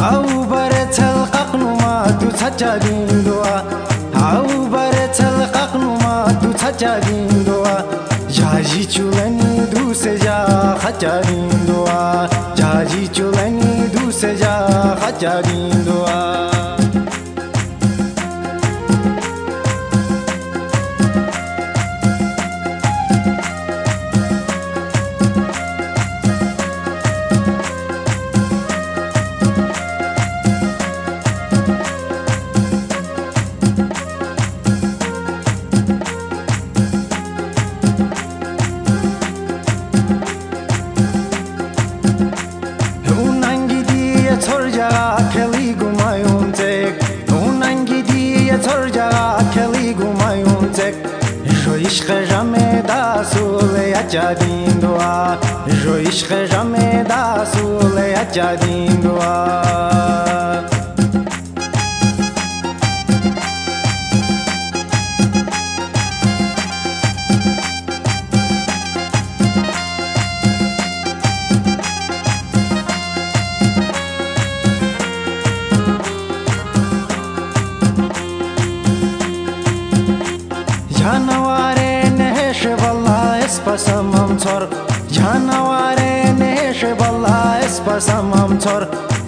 هائو بري ڇل اکين مان تون سچا ڏيندو آهي هائو بري ڇل اکين مان تون سچا ڏيندو آهي جاجي چلني دوس جا دا سول اچادین دعا جو عشق جمع دا سول اچادین دعا جانواره نهش والله اسپسم هم جانوارے جانواره نهش والله اسپسم هم تر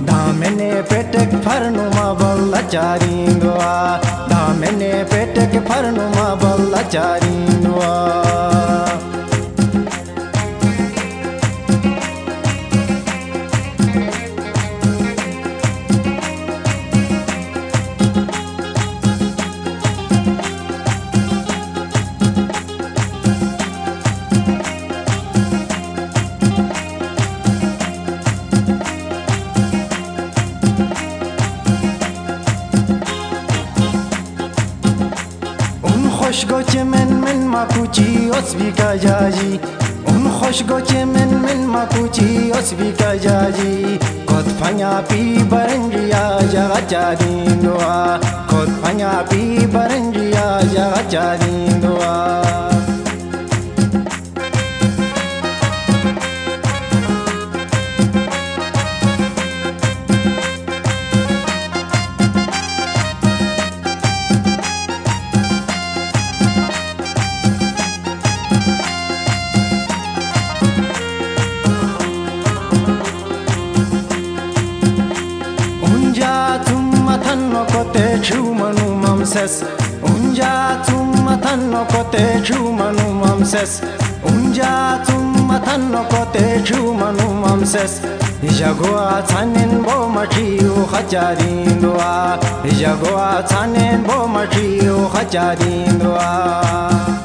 دامن پٹک فرنما بلا چارین دعا دامن پٹک فرنما بلا چارین دعا من من ما کوچی اس بی کا جاجی اون خوش گوچه من من ما کوچی اس بی کا جاجی کود پھنیا پی برنجیا جگا چادین دعا. کود پھنیا پی برنجیا جگا چادین دعا. kote manu mamses unja tum matan no kote chumanu mamses unja tum matan no kote chumanu mamses jagwa tanen bo matiyo khajarin dua jagwa tanen bo matiyo khajarin dua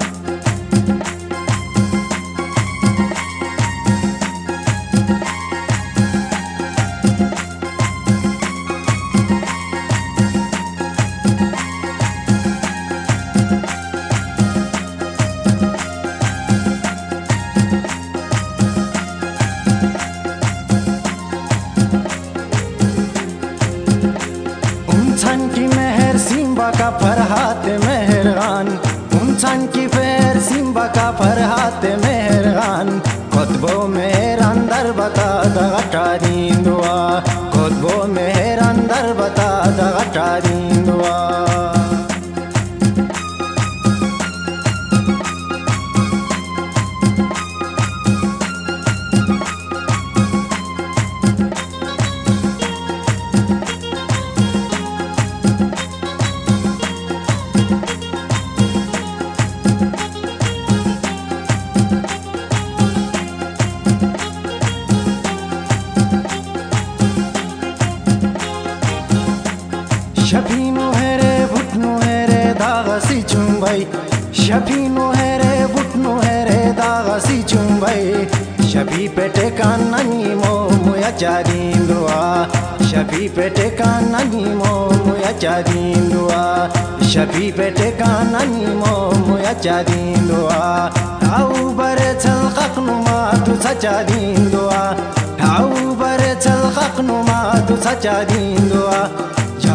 Farhat Mehran خطبوں مہر در بتا دغٹارین دعا خطبوں مہر در بتا دغٹارین دعا شپینو ہے رے بھٹنو ہے رے داغ سی چمبئی شپینو ہے رے بھٹنو ہے رے داغ سی چمبئی شبی پیٹے کا ننی مو مویا چارین دعا شبی پیٹے کا ننی مو مویا چارین دعا شبی پیٹے کا ننی